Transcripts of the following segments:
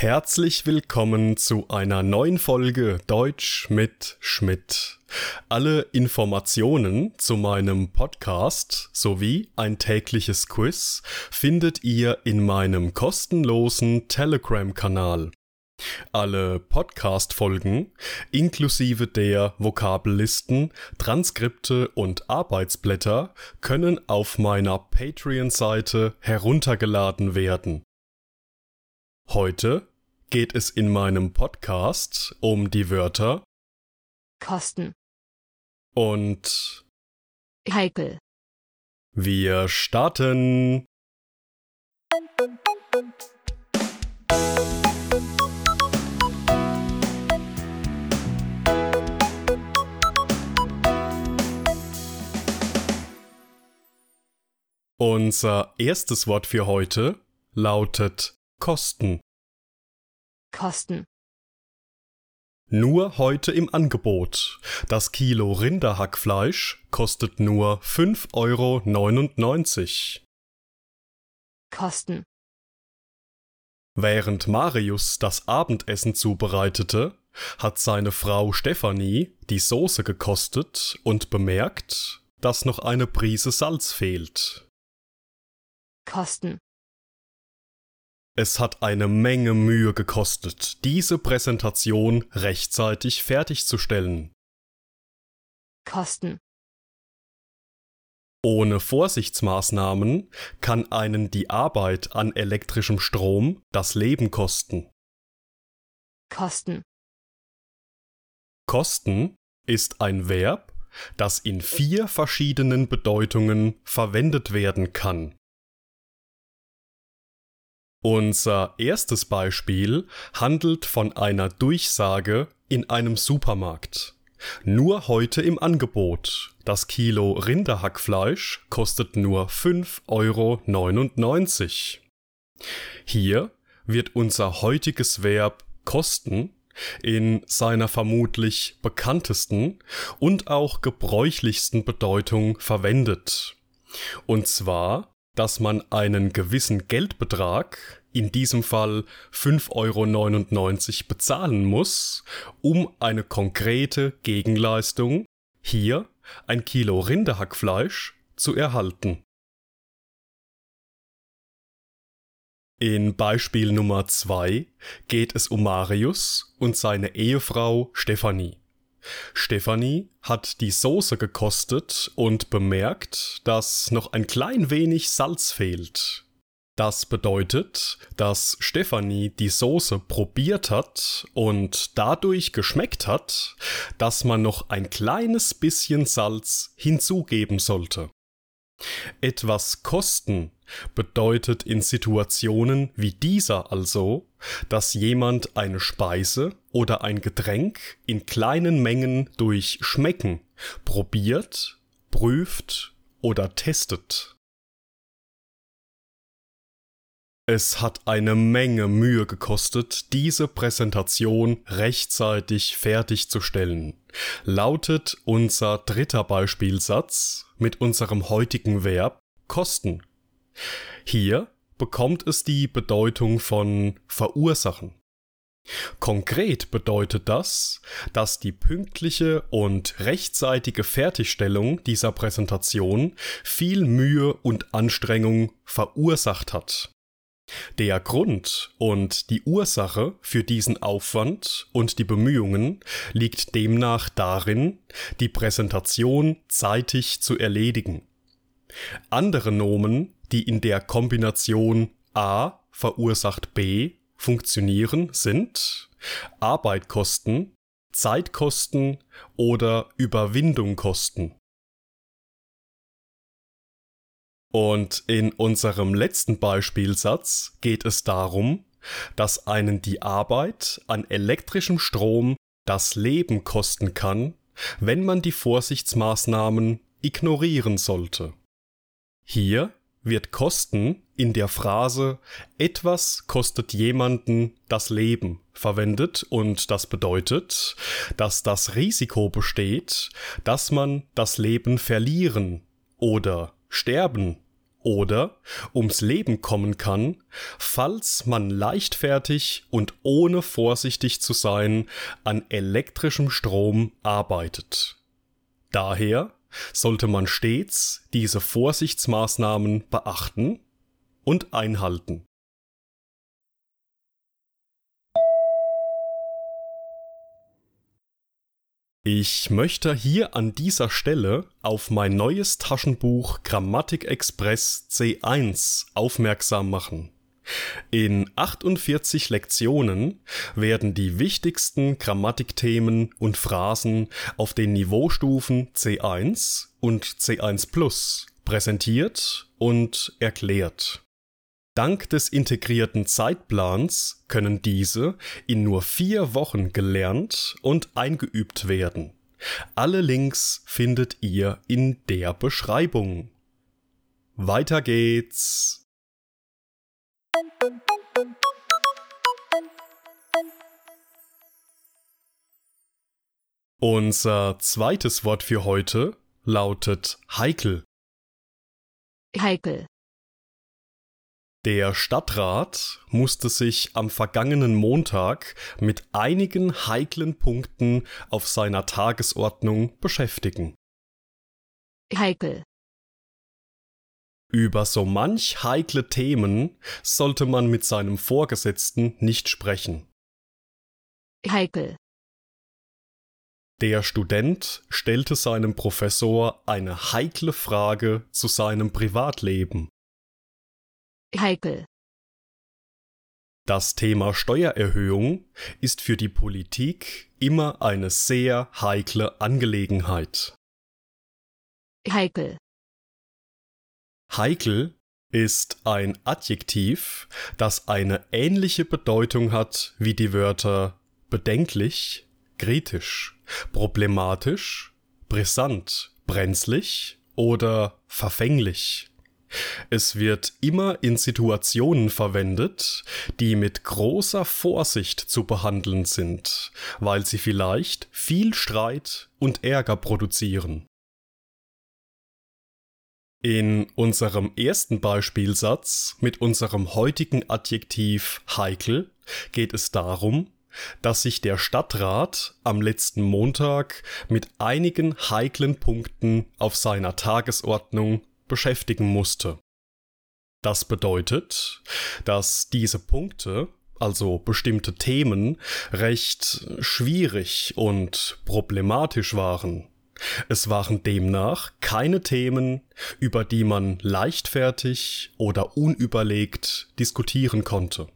Herzlich willkommen zu einer neuen Folge Deutsch mit Schmidt. Alle Informationen zu meinem Podcast sowie ein tägliches Quiz findet ihr in meinem kostenlosen Telegram-Kanal. Alle Podcast-Folgen inklusive der Vokabellisten, Transkripte und Arbeitsblätter können auf meiner Patreon-Seite heruntergeladen werden. Heute geht es in meinem Podcast um die Wörter Kosten, und heikel, wir starten. Unser erstes Wort für heute lautet Kosten. Kosten, Nur heute im Angebot. Das Kilo Rinderhackfleisch kostet nur 5,99 Euro. Kosten, Während Marius das Abendessen zubereitete, hat seine Frau Stefanie die Soße gekostet und bemerkt, dass noch eine Prise Salz fehlt. Kosten, Es hat eine Menge Mühe gekostet, diese Präsentation rechtzeitig fertigzustellen. Kosten, Ohne Vorsichtsmaßnahmen kann einen die Arbeit an elektrischem Strom das Leben kosten. Kosten, Kosten ist ein Verb, das in vier verschiedenen Bedeutungen verwendet werden kann. Unser erstes Beispiel handelt von einer Durchsage in einem Supermarkt. Nur heute im Angebot. Das Kilo Rinderhackfleisch kostet nur 5,99 Euro. Hier wird unser heutiges Verb kosten in seiner vermutlich bekanntesten und auch gebräuchlichsten Bedeutung verwendet. Und zwar, dass man einen gewissen Geldbetrag, in diesem Fall 5,99 Euro, bezahlen muss, um eine konkrete Gegenleistung, hier ein Kilo Rinderhackfleisch, zu erhalten. In Beispiel Nummer 2 geht es um Marius und seine Ehefrau Stefanie. Stefanie hat die Soße gekostet und bemerkt, dass noch ein klein wenig Salz fehlt. Das bedeutet, dass Stefanie die Soße probiert hat und dadurch geschmeckt hat, dass man noch ein kleines bisschen Salz hinzugeben sollte. Etwas kosten bedeutet in Situationen wie dieser also, dass jemand eine Speise oder ein Getränk in kleinen Mengen durch Schmecken probiert, prüft oder testet. Es hat eine Menge Mühe gekostet, diese Präsentation rechtzeitig fertigzustellen. Lautet unser dritter Beispielsatz mit unserem heutigen Verb kosten. Hier bekommt es die Bedeutung von verursachen. Konkret bedeutet das, dass die pünktliche und rechtzeitige Fertigstellung dieser Präsentation viel Mühe und Anstrengung verursacht hat. Der Grund und die Ursache für diesen Aufwand und die Bemühungen liegt demnach darin, die Präsentation zeitig zu erledigen. Andere Nomen, die in der Kombination A verursacht B funktionieren, sind Arbeitkosten, Zeitkosten oder Überwindungkosten. Und in unserem letzten Beispielsatz geht es darum, dass einen die Arbeit an elektrischem Strom das Leben kosten kann, wenn man die Vorsichtsmaßnahmen ignorieren sollte. Hier wird Kosten in der Phrase etwas kostet jemanden das Leben verwendet und das bedeutet, dass das Risiko besteht, dass man das Leben verlieren oder sterben oder ums Leben kommen kann, falls man leichtfertig und ohne vorsichtig zu sein an elektrischem Strom arbeitet. Daher sollte man stets diese Vorsichtsmaßnahmen beachten und einhalten. Ich möchte hier an dieser Stelle auf mein neues Taschenbuch Grammatik Express C1 aufmerksam machen. In 48 Lektionen werden die wichtigsten Grammatikthemen und Phrasen auf den Niveaustufen C1 und C1 Plus präsentiert und erklärt. Dank des integrierten Zeitplans können diese in nur vier Wochen gelernt und eingeübt werden. Alle Links findet ihr in der Beschreibung. Weiter geht's. Unser zweites Wort für heute lautet heikel. heikel, Der Stadtrat musste sich am vergangenen Montag mit einigen heiklen Punkten auf seiner Tagesordnung beschäftigen. heikel, Über so manch heikle Themen sollte man mit seinem Vorgesetzten nicht sprechen. heikel, Der Student stellte seinem Professor eine heikle Frage zu seinem Privatleben. Heikel, Das Thema Steuererhöhung ist für die Politik immer eine sehr heikle Angelegenheit. heikel, Heikel ist ein Adjektiv, das eine ähnliche Bedeutung hat wie die Wörter bedenklich, kritisch, problematisch, brisant, brenzlig oder verfänglich. Es wird immer in Situationen verwendet, die mit großer Vorsicht zu behandeln sind, weil sie vielleicht viel Streit und Ärger produzieren. In unserem ersten Beispielsatz mit unserem heutigen Adjektiv heikel geht es darum, dass sich der Stadtrat am letzten Montag mit einigen heiklen Punkten auf seiner Tagesordnung beschäftigen musste. Das bedeutet, dass diese Punkte, also bestimmte Themen, recht schwierig und problematisch waren. Es waren demnach keine Themen, über die man leichtfertig oder unüberlegt diskutieren konnte.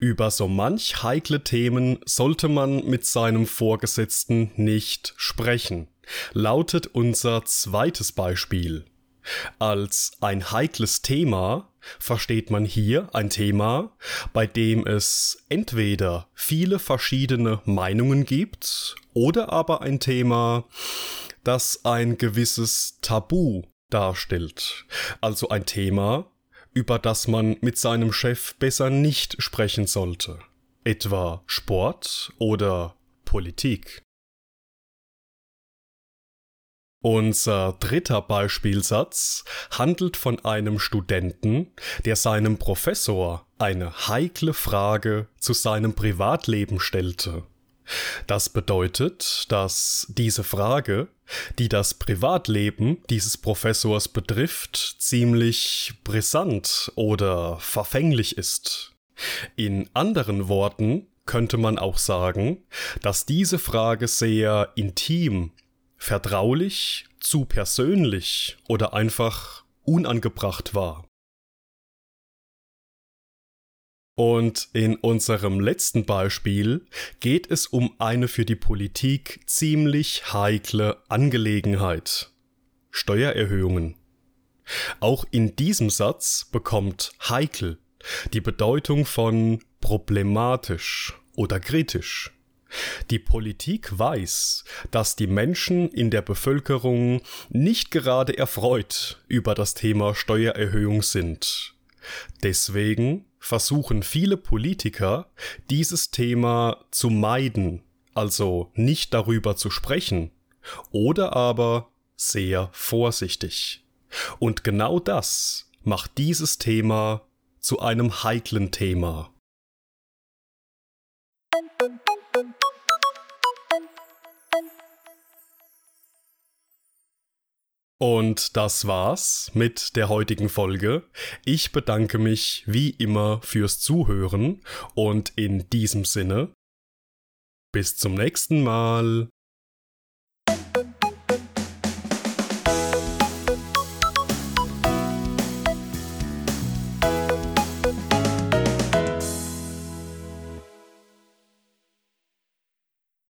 Über so manch heikle Themen sollte man mit seinem Vorgesetzten nicht sprechen, lautet unser zweites Beispiel. Als ein heikles Thema versteht man hier ein Thema, bei dem es entweder viele verschiedene Meinungen gibt oder aber ein Thema, das ein gewisses Tabu darstellt. Also ein Thema, über das man mit seinem Chef besser nicht sprechen sollte. Etwa Sport oder Politik. Unser dritter Beispielsatz handelt von einem Studenten, der seinem Professor eine heikle Frage zu seinem Privatleben stellte. Das bedeutet, dass diese Frage, die das Privatleben dieses Professors betrifft, ziemlich brisant oder verfänglich ist. In anderen Worten könnte man auch sagen, dass diese Frage sehr intim, vertraulich, zu persönlich oder einfach unangebracht war. Und in unserem letzten Beispiel geht es um eine für die Politik ziemlich heikle Angelegenheit. Steuererhöhungen. Auch in diesem Satz bekommt heikel die Bedeutung von problematisch oder kritisch. Die Politik weiß, dass die Menschen in der Bevölkerung nicht gerade erfreut über das Thema Steuererhöhung sind. Deswegen versuchen viele Politiker, dieses Thema zu meiden, also nicht darüber zu sprechen, oder aber sehr vorsichtig. Und genau das macht dieses Thema zu einem heiklen Thema. Und das war's mit der heutigen Folge. Ich bedanke mich wie immer fürs Zuhören und in diesem Sinne bis zum nächsten Mal.